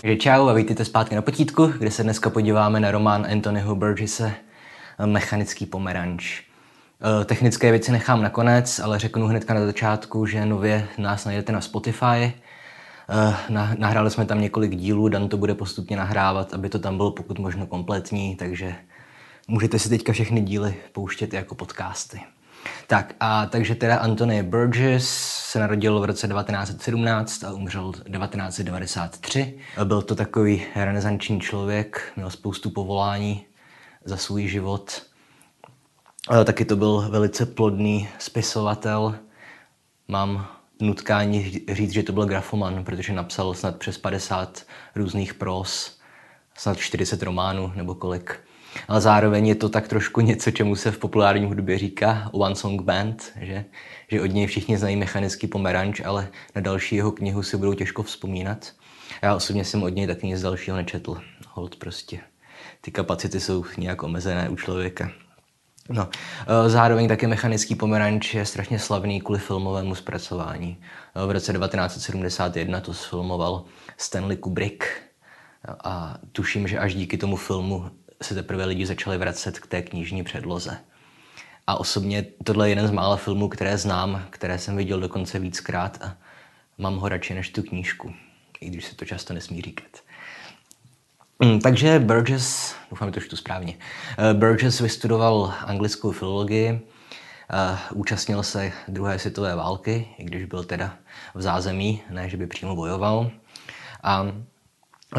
Takže čau a vítejte zpátky na potítku, kde se dneska podíváme na román Anthonyho Burgesse Mechanický pomeranč. Eh, technické věci nechám nakonec, ale řeknu hnedka na začátku, že nově nás najdete na Spotify. Eh, nahráli jsme tam několik dílů, Dan to bude postupně nahrávat, aby to tam bylo pokud možno kompletní, takže můžete si teďka všechny díly pouštět jako podcasty. Tak a takže teda Anthony Burgess se narodil v roce 1917 a umřel 1993. Byl to takový renesanční člověk, měl spoustu povolání za svůj život. Taky to byl velice plodný spisovatel. Mám nutkání říct, že to byl grafoman, protože napsal snad přes 50 různých pros, snad 40 románů nebo kolik ale zároveň je to tak trošku něco, čemu se v populární hudbě říká One Song Band, že, že od něj všichni znají mechanický pomeranč, ale na další jeho knihu si budou těžko vzpomínat. Já osobně jsem od něj taky nic dalšího nečetl. Hold prostě. Ty kapacity jsou nějak omezené u člověka. No, e, zároveň také mechanický pomeranč je strašně slavný kvůli filmovému zpracování. E, v roce 1971 to sfilmoval Stanley Kubrick a tuším, že až díky tomu filmu se teprve lidi začali vracet k té knižní předloze. A osobně tohle je jeden z mála filmů, které znám, které jsem viděl dokonce víckrát a mám ho radši než tu knížku, i když se to často nesmí říkat. Mm, takže Burgess, doufám, že to čtu správně, eh, Burgess vystudoval anglickou filologii, eh, účastnil se druhé světové války, i když byl teda v zázemí, ne, že by přímo bojoval. A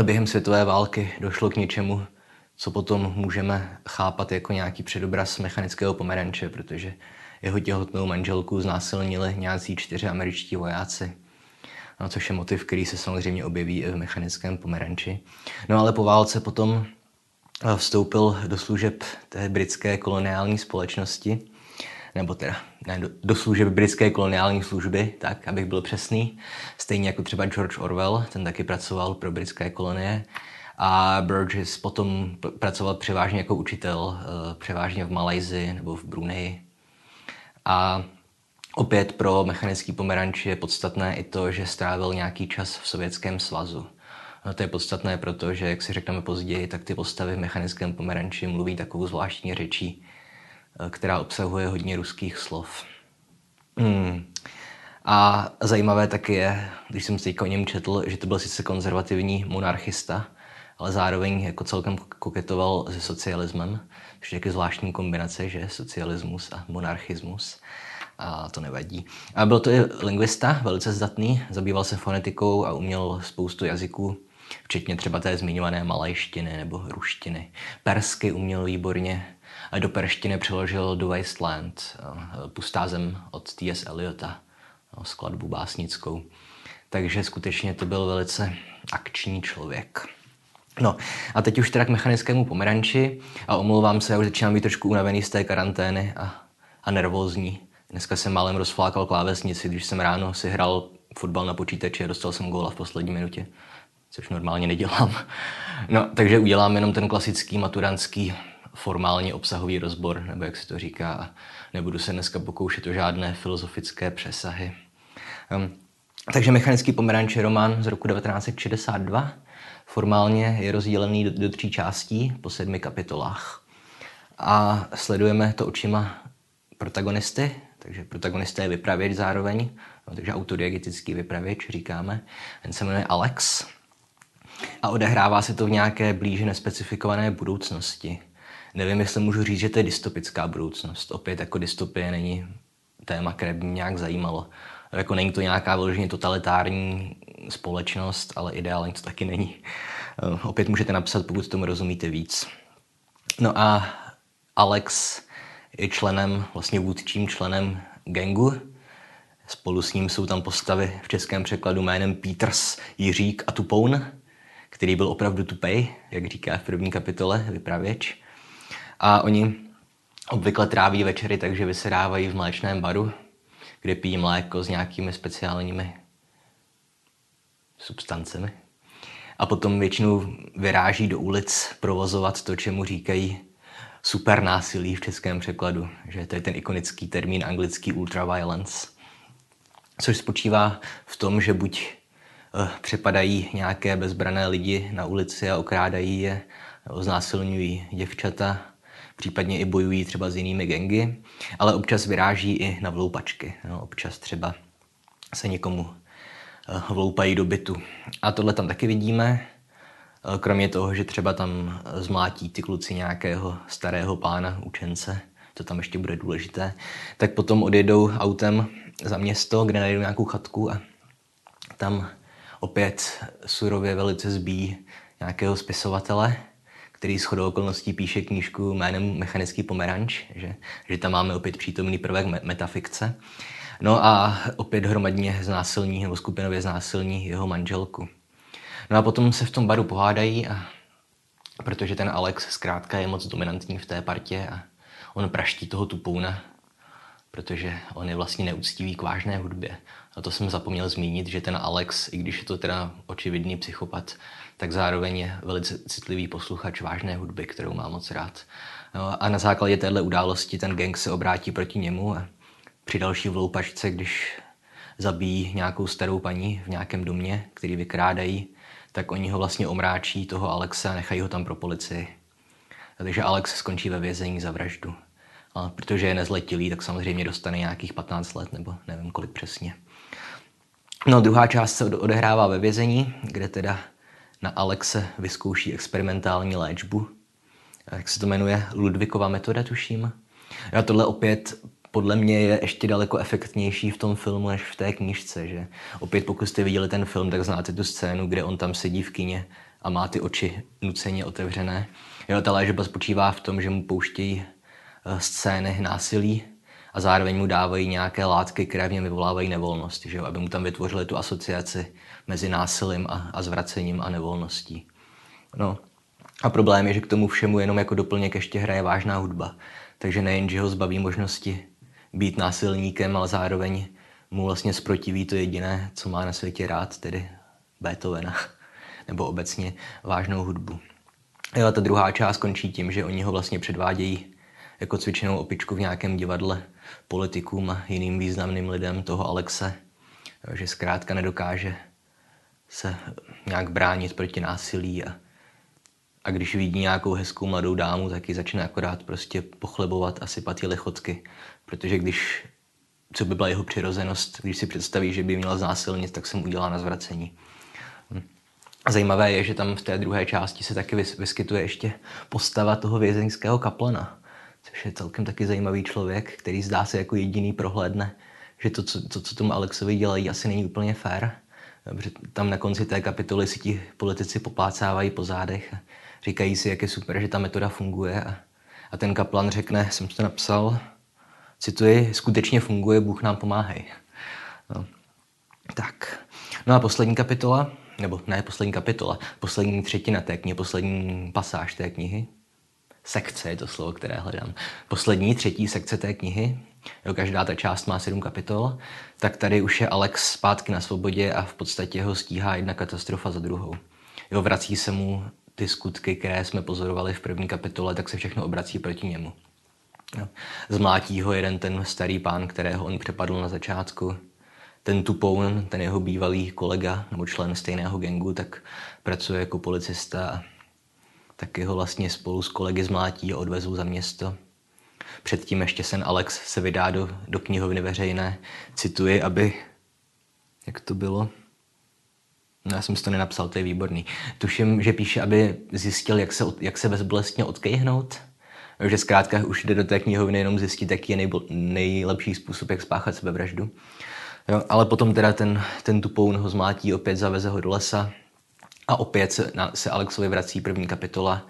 během světové války došlo k něčemu, co potom můžeme chápat jako nějaký předobraz mechanického pomeranče, protože jeho těhotnou manželku znásilnili nějací čtyři američtí vojáci. No, což je motiv, který se samozřejmě objeví i v mechanickém pomeranči. No ale po válce potom eh, vstoupil do služeb té britské koloniální společnosti, nebo teda ne, do, do služeb britské koloniální služby, tak, abych byl přesný. Stejně jako třeba George Orwell, ten taky pracoval pro britské kolonie a Burgess potom pracoval převážně jako učitel, eh, převážně v Malajzi nebo v Brunei. A opět pro mechanický pomeranč je podstatné i to, že strávil nějaký čas v Sovětském svazu. No to je podstatné, protože, jak si řekneme později, tak ty postavy v mechanickém pomeranči mluví takovou zvláštní řečí, eh, která obsahuje hodně ruských slov. Hmm. A zajímavé taky je, když jsem si o něm četl, že to byl sice konzervativní monarchista, ale zároveň jako celkem koketoval se socialismem, což je taky zvláštní kombinace, že socialismus a monarchismus. A to nevadí. A byl to i lingvista, velice zdatný, zabýval se fonetikou a uměl spoustu jazyků, včetně třeba té zmiňované malajštiny nebo ruštiny. Persky uměl výborně a do perštiny přeložil do Wasteland, Pustá zem od T.S. Eliota, skladbu básnickou. Takže skutečně to byl velice akční člověk. No a teď už teda k mechanickému pomeranči a omlouvám se, já už začínám být trošku unavený z té karantény a, a nervózní. Dneska jsem málem rozflákal klávesnici, když jsem ráno si hrál fotbal na počítači a dostal jsem góla v poslední minutě, což normálně nedělám. No, takže udělám jenom ten klasický maturantský formálně obsahový rozbor, nebo jak se to říká, a nebudu se dneska pokoušet o žádné filozofické přesahy. Um, takže Mechanický pomeranč je román z roku 1962, Formálně je rozdělený do, do tří částí po sedmi kapitolách. A sledujeme to očima protagonisty, takže protagonista je vypravěč zároveň, no, takže autodiegetický vypravěč říkáme. Ten se jmenuje Alex a odehrává se to v nějaké blíže nespecifikované budoucnosti. Nevím, jestli můžu říct, že to je dystopická budoucnost. Opět jako dystopie není téma, které by mě nějak zajímalo. Jako není to nějaká vyloženě totalitární společnost, ale ideálně to taky není. Eh, opět můžete napsat, pokud tomu rozumíte víc. No a Alex je členem, vlastně vůdčím členem gangu. Spolu s ním jsou tam postavy v českém překladu jménem Peters, Jiřík a Tupoun, který byl opravdu tupej, jak říká v první kapitole vypravěč. A oni obvykle tráví večery takže vysedávají v mléčném baru, kde pijí mléko s nějakými speciálními substancemi. A potom většinou vyráží do ulic provozovat to, čemu říkají super násilí v českém překladu, že to je ten ikonický termín anglický ultraviolence, což spočívá v tom, že buď přepadají nějaké bezbrané lidi na ulici a okrádají je, znásilňují děvčata, případně i bojují třeba s jinými gengy, ale občas vyráží i na vloupačky. No, občas třeba se někomu eh, vloupají do bytu. A tohle tam taky vidíme, eh, kromě toho, že třeba tam zmlátí ty kluci nějakého starého pána, učence, to tam ještě bude důležité, tak potom odjedou autem za město, kde najdou nějakou chatku a tam opět surově velice zbí nějakého spisovatele, který s chodou okolností píše knížku jménem Mechanický pomeranč, že, že tam máme opět přítomný prvek metafikce. No a opět hromadně znásilní nebo skupinově znásilní jeho manželku. No a potom se v tom baru pohádají, a, protože ten Alex zkrátka je moc dominantní v té partě a on praští toho tupouna, protože on je vlastně neúctivý k vážné hudbě. A to jsem zapomněl zmínit, že ten Alex, i když je to teda očividný psychopat, tak zároveň je velice citlivý posluchač vážné hudby, kterou má moc rád. No, a na základě téhle události ten gang se obrátí proti němu a při další vloupačce, když zabíjí nějakou starou paní v nějakém domě, který vykrádají, tak oni ho vlastně omráčí, toho Alexe, a nechají ho tam pro policii. Takže Alex skončí ve vězení za vraždu. A protože je nezletilý, tak samozřejmě dostane nějakých 15 let, nebo nevím kolik přesně. No, druhá část se odehrává ve vězení, kde teda na Alexe vyzkouší experimentální léčbu. Jak se to jmenuje? Ludvikova metoda, tuším. A tohle opět podle mě je ještě daleko efektnější v tom filmu než v té knížce, že opět pokud jste viděli ten film, tak znáte tu scénu, kde on tam sedí v kině a má ty oči nuceně otevřené. Jo, ta léčba spočívá v tom, že mu pouštějí eh, scény násilí a zároveň mu dávají nějaké látky, které v něm vyvolávají nevolnost, že jo? aby mu tam vytvořili tu asociaci mezi násilím a, a zvracením a nevolností. No. A problém je, že k tomu všemu jenom jako doplněk ještě hraje vážná hudba. Takže nejen, že ho zbaví možnosti být násilníkem, ale zároveň mu vlastně zprotiví to jediné, co má na světě rád, tedy Beethovena, nebo obecně vážnou hudbu. Jo, a ta druhá část končí tím, že oni ho vlastně předvádějí jako cvičenou opičku v nějakém divadle politikům a jiným významným lidem toho Alexe, že zkrátka nedokáže se nějak bránit proti násilí a, a když vidí nějakou hezkou mladou dámu, tak ji začne akorát prostě pochlebovat a sypat jí lichotky, protože když, co by byla jeho přirozenost, když si představí, že by měla znásilnit, tak se mu udělá na zvracení. Zajímavé je, že tam v té druhé části se taky vyskytuje ještě postava toho vězeňského kaplana, což je celkem taky zajímavý člověk, který zdá se jako jediný prohlédne, že to, co, to, co tomu Alexovi dělají, asi není úplně fér. Tam na konci té kapitoly si ti politici poplácávají po zádech říkají si, jak je super, že ta metoda funguje. A, a ten kaplan řekne, jsem to napsal, cituji, skutečně funguje, Bůh nám pomáhej. No. Tak. No a poslední kapitola, nebo ne poslední kapitola, poslední třetina té knihy, poslední pasáž té knihy, sekce je to slovo, které hledám. Poslední, třetí sekce té knihy, jo, každá ta část má sedm kapitol, tak tady už je Alex zpátky na svobodě a v podstatě ho stíhá jedna katastrofa za druhou. Jo, vrací se mu ty skutky, které jsme pozorovali v první kapitole, tak se všechno obrací proti němu. Zmlátí ho jeden ten starý pán, kterého on přepadl na začátku. Ten Tupoun, ten jeho bývalý kolega nebo člen stejného gengu, tak pracuje jako policista a taky ho vlastně spolu s kolegy zmlátí a odvezou za město. Předtím ještě sen Alex se vydá do, do knihovny veřejné. Cituji, aby... Jak to bylo? No, já jsem si to nenapsal, to je výborný. Tuším, že píše, aby zjistil, jak se, jak se bezbolestně odkejhnout. Že zkrátka už jde do té knihovny jenom zjistit, jaký je nejbo, nejlepší způsob, jak spáchat sebevraždu. Jo, ale potom teda ten, ten tupoun ho zmátí, opět zaveze ho do lesa, a opět se, na, se Alexovi vrací první kapitola,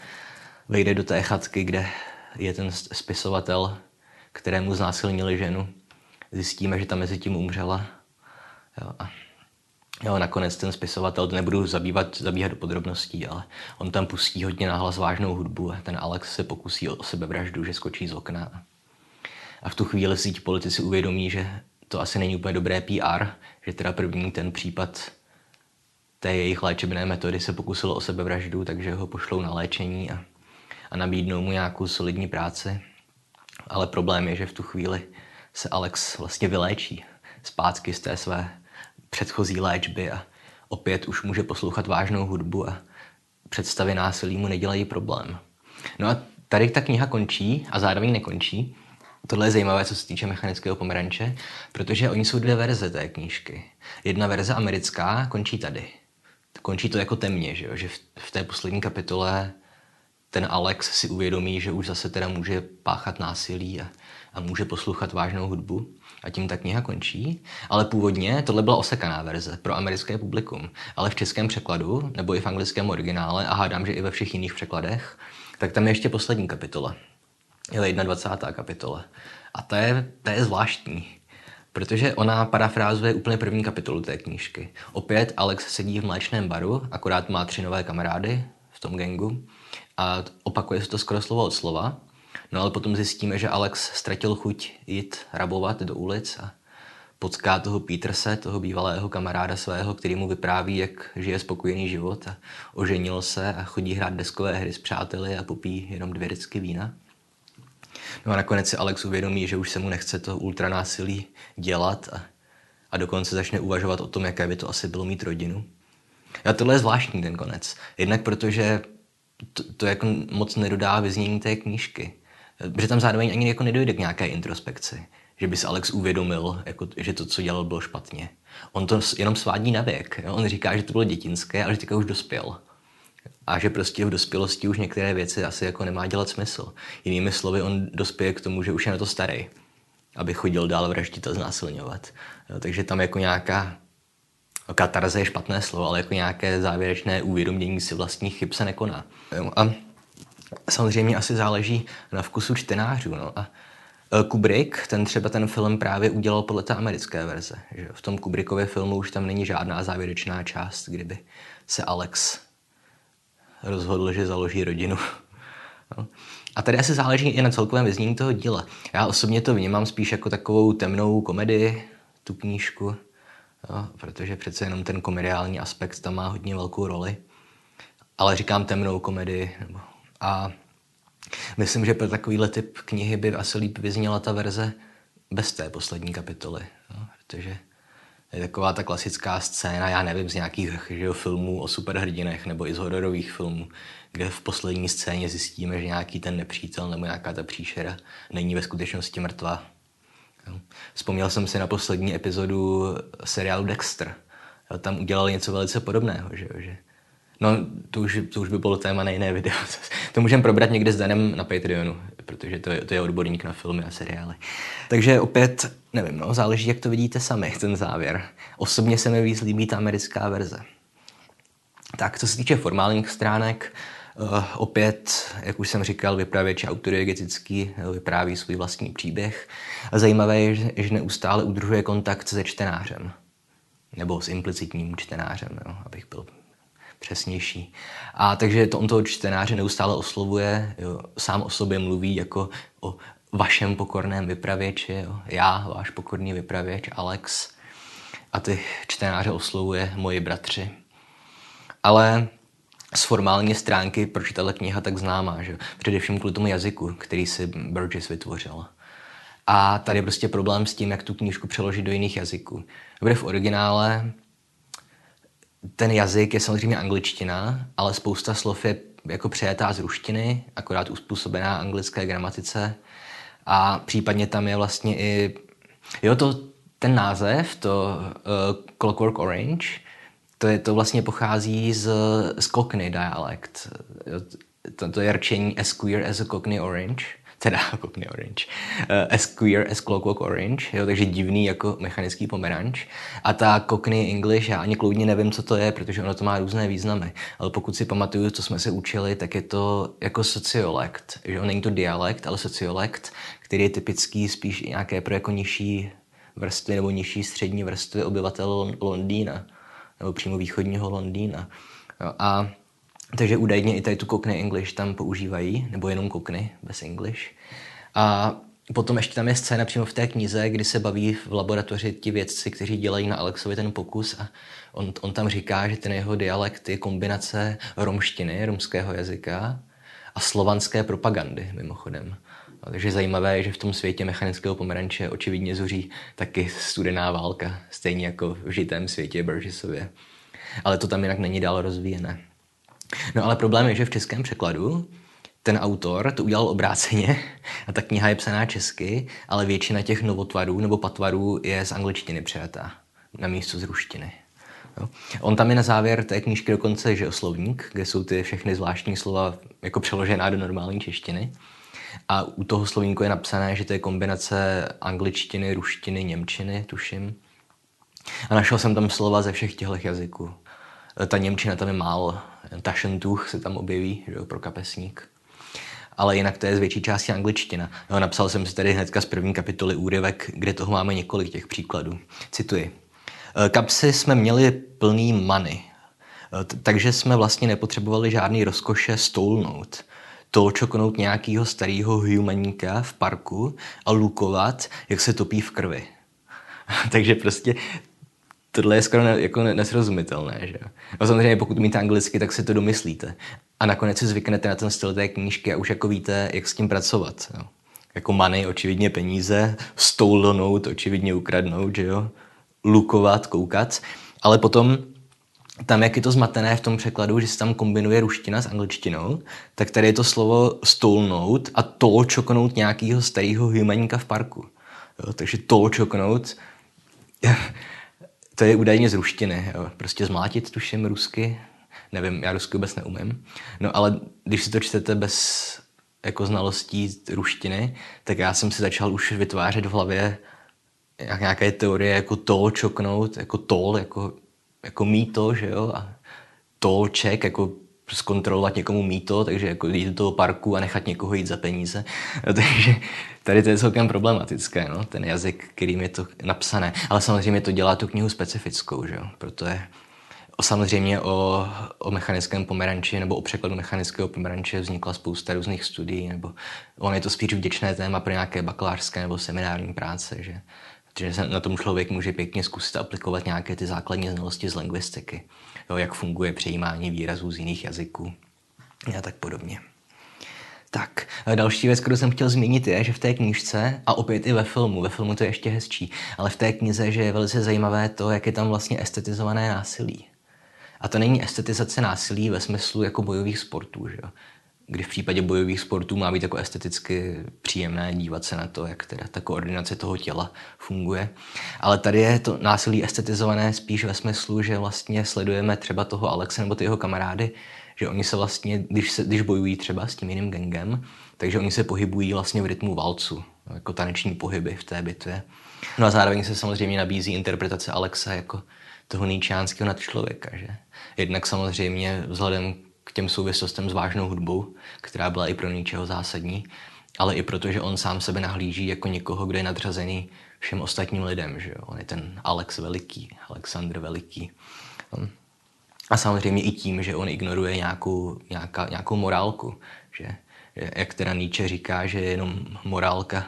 vejde do té chatky, kde je ten spisovatel, kterému znásilnili ženu. Zjistíme, že tam mezi tím umřela. Jo, a jo, nakonec ten spisovatel, nebudu zabývat, zabíhat do podrobností, ale on tam pustí hodně nahlas vážnou hudbu a ten Alex se pokusí o sebevraždu, že skočí z okna. A v tu chvíli si ti politici uvědomí, že to asi není úplně dobré PR, že teda první ten případ té jejich léčebné metody se pokusil o sebevraždu, takže ho pošlou na léčení a, a nabídnou mu nějakou solidní práci. Ale problém je, že v tu chvíli se Alex vlastně vyléčí zpátky z té své předchozí léčby a opět už může poslouchat vážnou hudbu a představy násilí mu nedělají problém. No a tady ta kniha končí a zároveň nekončí. Tohle je zajímavé, co se týče mechanického pomeranče, protože oni jsou dvě verze té knížky. Jedna verze americká končí tady. Končí to jako temně, že, jo? že v, té poslední kapitole ten Alex si uvědomí, že už zase teda může páchat násilí a, a může poslouchat vážnou hudbu a tím ta kniha končí. Ale původně tohle byla osekaná verze pro americké publikum. Ale v českém překladu, nebo i v anglickém originále, a hádám, že i ve všech jiných překladech, tak tam je ještě poslední kapitola. Je 21. kapitola. A to je, to je zvláštní, protože ona parafrázuje úplně první kapitolu té knížky. Opět Alex sedí v mléčném baru, akorát má tři nové kamarády v tom gangu a opakuje se to skoro slovo od slova. No ale potom zjistíme, že Alex ztratil chuť jít rabovat do ulic a potká toho Peterse, toho bývalého kamaráda svého, který mu vypráví, jak žije spokojený život a oženil se a chodí hrát deskové hry s přáteli a popí jenom dvě decky vína. No a nakonec si Alex uvědomí, že už se mu nechce to ultranásilí dělat a, a dokonce začne uvažovat o tom, jaké by to asi bylo mít rodinu. A tohle je zvláštní ten konec. Jednak protože to, to jako moc nedodá vyznění té knížky. Protože tam zároveň ani jako nedojde k nějaké introspekci. Že by se Alex uvědomil, jako, že to, co dělal, bylo špatně. On to jenom svádí na věk. Jo? On říká, že to bylo dětinské, ale že teďka už dospěl. A že prostě v dospělosti už některé věci asi jako nemá dělat smysl. Jinými slovy, on dospěje k tomu, že už je na to starý, aby chodil dál vraždit a znásilňovat. Jo? Takže tam jako nějaká katarze je špatné slovo, ale jako nějaké závěrečné uvědomění si vlastních chyb se nekoná. Jo? A samozřejmě asi záleží na vkusu čtenářů. No. A e, Kubrick, ten třeba ten film právě udělal podle té americké verze. Že v tom Kubrickově filmu už tam není žádná závěrečná část, kdyby se Alex rozhodl, že založí rodinu. No. A tady asi záleží i na celkovém vyznění toho díla. Já osobně to vnímám spíš jako takovou temnou komedii, tu knížku, jo, protože přece jenom ten komediální aspekt tam má hodně velkou roli. Ale říkám temnou komedii, nebo a myslím, že pro takovýhle typ knihy by asi líp vyzněla ta verze bez té poslední kapitoly. No, protože je taková ta klasická scéna, já nevím, z nějakých že filmů o superhrdinech nebo i z hororových filmů, kde v poslední scéně zjistíme, že nějaký ten nepřítel nebo nějaká ta příšera není ve skutečnosti mrtvá. Vzpomněl jsem si na poslední epizodu seriálu Dexter. Tam udělali něco velice podobného, že, že No, to už, to už by bylo téma na jiné video. To můžeme probrat někde s Danem na Patreonu, protože to je, to je odborník na filmy a seriály. Takže opět, nevím, no, záleží, jak to vidíte sami, ten závěr. Osobně se mi víc líbí ta americká verze. Tak, co se týče formálních stránek, Uh, opět, jak už jsem říkal, vypravěč autodiegetický vypráví svůj vlastní příběh. A zajímavé je, že, že neustále udržuje kontakt se čtenářem. Nebo s implicitním čtenářem, jo, abych byl přesnější. A takže to on toho čtenáře neustále oslovuje, jo, sám o sobě mluví jako o vašem pokorném vypravěči, jo. já, váš pokorný vypravěč, Alex. A ty čtenáře oslovuje moji bratři. Ale z formální stránky, proč je tato kniha tak známá, že? především kvůli tomu jazyku, který si Burgess vytvořil. A tady je prostě problém s tím, jak tu knížku přeložit do jiných jazyků. Bude v originále ten jazyk je samozřejmě angličtina, ale spousta slov je jako přejetá z ruštiny, akorát uspůsobená anglické gramatice. A případně tam je vlastně i, jo, to, ten název, to uh, Clockwork Orange, to, je, to vlastně pochází z, z Cockney dialekt. To, to je rčení as queer as a Cockney Orange teda Cockney Orange, as queer as Clockwork Orange, jo, takže divný jako mechanický pomeranč. A ta Cockney English, já ani kloudně nevím, co to je, protože ono to má různé významy. Ale pokud si pamatuju, co jsme se učili, tak je to jako sociolekt. Že není to dialekt, ale sociolekt, který je typický spíš nějaké pro jako nižší vrstvy nebo nižší střední vrstvy obyvatel Londýna nebo přímo východního Londýna. Jo, a takže údajně i tady tu Cockney English tam používají, nebo jenom Cockney, bez English. A potom ještě tam je scéna přímo v té knize, kdy se baví v laboratoři ti vědci, kteří dělají na Alexovi ten pokus a on, on tam říká, že ten jeho dialekt je kombinace romštiny, romského jazyka a slovanské propagandy, mimochodem. No, takže zajímavé je, že v tom světě mechanického pomeranče očividně zuří taky studená válka, stejně jako v žitém světě Burgessově. ale to tam jinak není dál rozvíjené. No ale problém je, že v českém překladu ten autor to udělal obráceně a ta kniha je psaná česky, ale většina těch novotvarů nebo patvarů je z angličtiny přijatá na místo z ruštiny. Jo. On tam je na závěr té knížky dokonce že slovník, kde jsou ty všechny zvláštní slova jako přeložená do normální češtiny. A u toho slovníku je napsané, že to je kombinace angličtiny, ruštiny, němčiny, tuším. A našel jsem tam slova ze všech těchto jazyků. Ta němčina tam je málo. Taschentuch se tam objeví, že jo, pro kapesník. Ale jinak to je z větší části angličtina. Jo, napsal jsem si tady hnedka z první kapitoly úryvek, kde toho máme několik těch příkladů. Cituji. Eh, kapsy jsme měli plný many, eh, takže jsme vlastně nepotřebovali žádný rozkoše stolnout. To čoknout nějakého starého humaníka v parku a lukovat, jak se topí v krvi. takže prostě tohle je skoro ne, jako nesrozumitelné. Že? A samozřejmě pokud umíte anglicky, tak si to domyslíte. A nakonec si zvyknete na ten styl té knížky a už jako víte, jak s tím pracovat. Jo? Jako money, očividně peníze, stolnout, očividně ukradnout, že jo? lukovat, koukat, ale potom tam, jak je to zmatené v tom překladu, že se tam kombinuje ruština s angličtinou, tak tady je to slovo stolnout a tolčoknout nějakého starého humaníka v parku. Jo, takže tolčoknout, to je údajně z ruštiny. Jo. Prostě zmlátit, tuším, rusky. Nevím, já rusky vůbec neumím. No ale když si to čtete bez jako znalostí ruštiny, tak já jsem si začal už vytvářet v hlavě jak nějaké teorie jako to čoknout, jako tol, jako, jako mýto, že jo, a tolček, jako zkontrolovat někomu mýto, takže jako jít do toho parku a nechat někoho jít za peníze. No, takže tady to je celkem problematické, no, ten jazyk, kterým je to napsané. Ale samozřejmě to dělá tu knihu specifickou, že jo, proto je Samozřejmě o, o mechanickém pomeranči nebo o překladu mechanického pomeranče vznikla spousta různých studií, nebo on je to spíš vděčné téma pro nějaké bakalářské nebo seminární práce, že že se na tom člověk může pěkně zkusit aplikovat nějaké ty základní znalosti z lingvistiky, jo, jak funguje přejímání výrazů z jiných jazyků a tak podobně. Tak, další věc, kterou jsem chtěl zmínit, je, že v té knížce, a opět i ve filmu, ve filmu to je ještě hezčí, ale v té knize, že je velice zajímavé to, jak je tam vlastně estetizované násilí. A to není estetizace násilí ve smyslu jako bojových sportů, že jo? Kdy v případě bojových sportů má být jako esteticky příjemné dívat se na to, jak teda ta koordinace toho těla funguje. Ale tady je to násilí estetizované spíš ve smyslu, že vlastně sledujeme třeba toho Alexe nebo ty jeho kamarády, že oni se vlastně, když, se, když bojují třeba s tím jiným gengem, takže oni se pohybují vlastně v rytmu valcu, jako taneční pohyby v té bitvě. No a zároveň se samozřejmě nabízí interpretace Alexa jako toho níčánského nadčlověka, že? Jednak samozřejmě vzhledem těm souvislostem s vážnou hudbou, která byla i pro ničeho zásadní, ale i proto, že on sám sebe nahlíží jako někoho, kdo je nadřazený všem ostatním lidem. Že jo? On je ten Alex Veliký, Alexandr Veliký. A samozřejmě i tím, že on ignoruje nějakou, nějaká, nějakou morálku. Že, jak teda Nietzsche říká, že je jenom morálka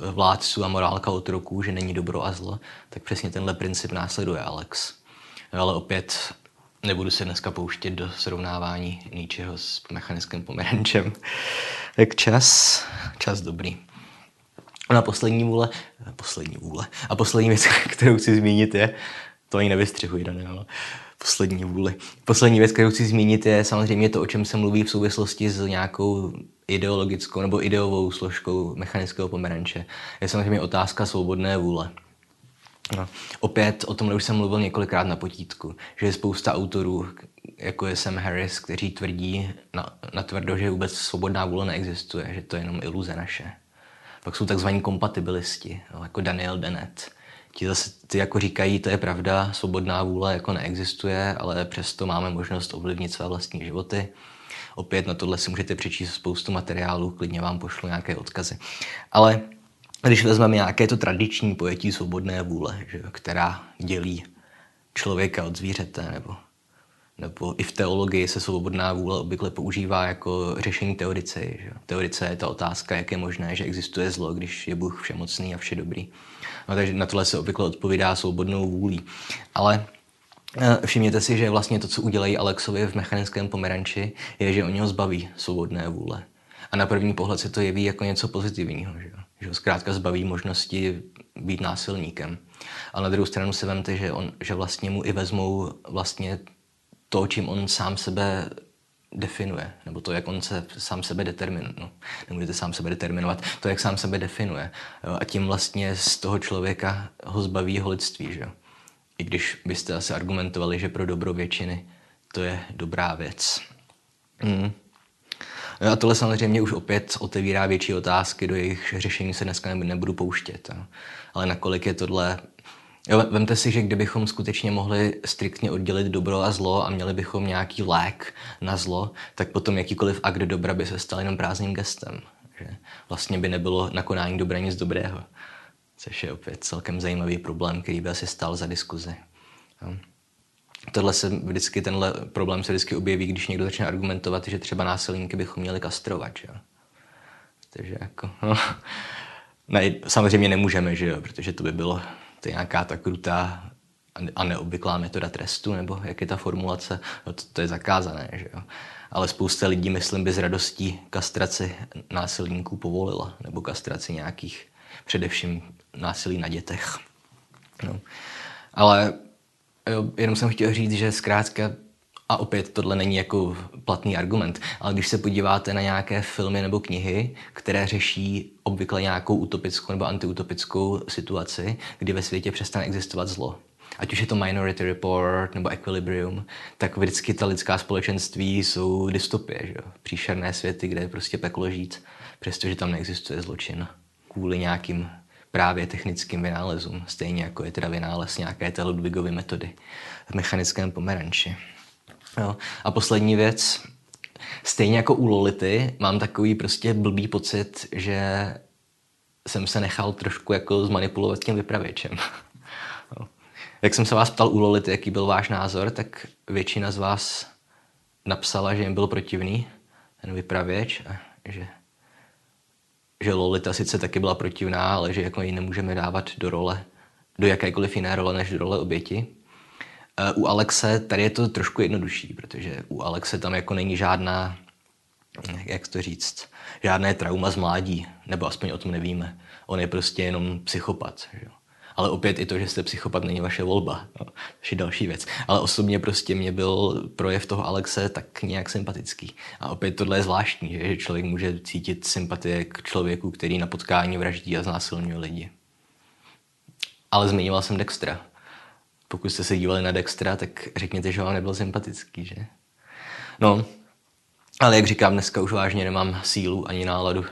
vládců a morálka otroků, že není dobro a zlo, tak přesně tenhle princip následuje Alex. Ale opět Nebudu se dneska pouštět do srovnávání ničeho s mechanickým pomerančem. Tak čas, čas dobrý. Na poslední vůle, poslední vůle. A poslední věc, kterou chci zmínit je, to ani nevystřihuji, Daniel, poslední vůli. Poslední věc, kterou chci zmínit je samozřejmě to, o čem se mluví v souvislosti s nějakou ideologickou nebo ideovou složkou mechanického pomeranče. Je samozřejmě otázka svobodné vůle. No. Opět o tom už jsem mluvil několikrát na potítku, že je spousta autorů, jako je Sam Harris, kteří tvrdí na, na tvrdo, že vůbec svobodná vůle neexistuje, že to je jenom iluze naše. Pak jsou takzvaní kompatibilisti, no, jako Daniel Dennett. Ti zase ty jako říkají, to je pravda, svobodná vůle jako neexistuje, ale přesto máme možnost ovlivnit své vlastní životy. Opět na tohle si můžete přečíst spoustu materiálů, klidně vám pošlu nějaké odkazy. Ale když vezmeme nějaké to tradiční pojetí svobodné vůle, že, která dělí člověka od zvířete, nebo, nebo i v teologii se svobodná vůle obvykle používá jako řešení teorice. Že? Teorice je ta otázka, jak je možné, že existuje zlo, když je Bůh všemocný a vše dobrý. No, takže na tohle se obvykle odpovídá svobodnou vůlí. Ale eh, Všimněte si, že vlastně to, co udělají Alexovi v mechanickém pomeranči, je, že oni ho zbaví svobodné vůle. A na první pohled se to jeví jako něco pozitivního. Že, že ho zkrátka zbaví možnosti být násilníkem. A na druhou stranu si vemte, že, on, že vlastně mu i vezmou vlastně to, čím on sám sebe definuje, nebo to, jak on se sám sebe determinuje. No, nemůžete sám sebe determinovat, to, jak sám sebe definuje. Jo, a tím vlastně z toho člověka ho zbaví jeho lidství. Že? I když byste asi argumentovali, že pro dobro většiny to je dobrá věc. Mm. No a tohle samozřejmě už opět otevírá větší otázky, do jejich řešení se dneska nebudu pouštět. Ale nakolik je tohle Jo, vemte si, že kdybychom skutečně mohli striktně oddělit dobro a zlo a měli bychom nějaký lék na zlo, tak potom jakýkoliv akt dobra by se stal jenom prázdným gestem. Že vlastně by nebylo na konání dobra nic dobrého. Což je opět celkem zajímavý problém, který by asi stál za diskuzi. Jo. Tohle se vždycky, tenhle problém se vždycky objeví, když někdo začne argumentovat, že třeba násilníky bychom měli kastrovat. Že? Takže jako, no, ne, samozřejmě nemůžeme, že jo, protože to by bylo to je nějaká ta krutá a neobvyklá metoda trestu, nebo jak je ta formulace, no to, to je zakázané, že jo. Ale spousta lidí, myslím, by s radostí kastraci násilníků povolila, nebo kastraci nějakých, především násilí na dětech. No. Ale jo, jenom jsem chtěl říct, že zkrátka a opět tohle není jako platný argument, ale když se podíváte na nějaké filmy nebo knihy, které řeší obvykle nějakou utopickou nebo antiutopickou situaci, kdy ve světě přestane existovat zlo, ať už je to Minority Report nebo Equilibrium, tak vždycky ta lidská společenství jsou dystopie, že příšerné světy, kde je prostě peklo žít, přestože tam neexistuje zločin kvůli nějakým právě technickým vynálezům, stejně jako je teda vynález nějaké té Ludwigovy metody v mechanickém pomeranči. Jo. A poslední věc, stejně jako u Lolity, mám takový prostě blbý pocit, že jsem se nechal trošku jako zmanipulovat tím vypravěčem. Jak jsem se vás ptal u Lolity, jaký byl váš názor, tak většina z vás napsala, že jim byl protivný ten vypravěč a že, že Lolita sice taky byla protivná, ale že jako ji nemůžeme dávat do role, do jakékoliv jiné role než do role oběti. Eh, u Alexe tady je to trošku jednodušší, protože u Alexe tam jako není žádná, jak to říct, žádné trauma z mládí, nebo aspoň o tom nevíme. On je prostě jenom psychopat. Že? Ale opět i to, že jste psychopat, není vaše volba. No, to je další věc. Ale osobně prostě mě byl projev toho Alexe tak nějak sympatický. A opět tohle je zvláštní, že člověk může cítit sympatie k člověku, který na potkání vraždí a znásilňuje lidi. Ale zmiňoval jsem Dextra pokud jste se dívali na Dextra, tak řekněte, že vám nebyl sympatický, že? No, ale jak říkám, dneska už vážně nemám sílu ani náladu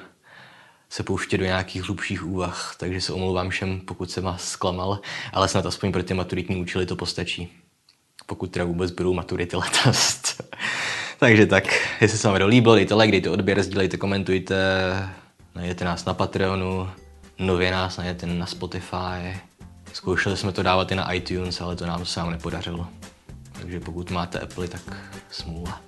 se pouštět do nějakých hlubších úvah, takže se omlouvám všem, pokud jsem vás zklamal, ale snad aspoň pro ty maturitní účely to postačí. Pokud teda vůbec budou maturity letos. takže tak, jestli se vám video líbilo, dejte like, dejte odběr, sdílejte, komentujte, najdete nás na Patreonu, nově nás najdete na Spotify, Zkoušeli jsme to dávat i na iTunes, ale to nám se nám nepodařilo. Takže pokud máte Apple, tak smůla.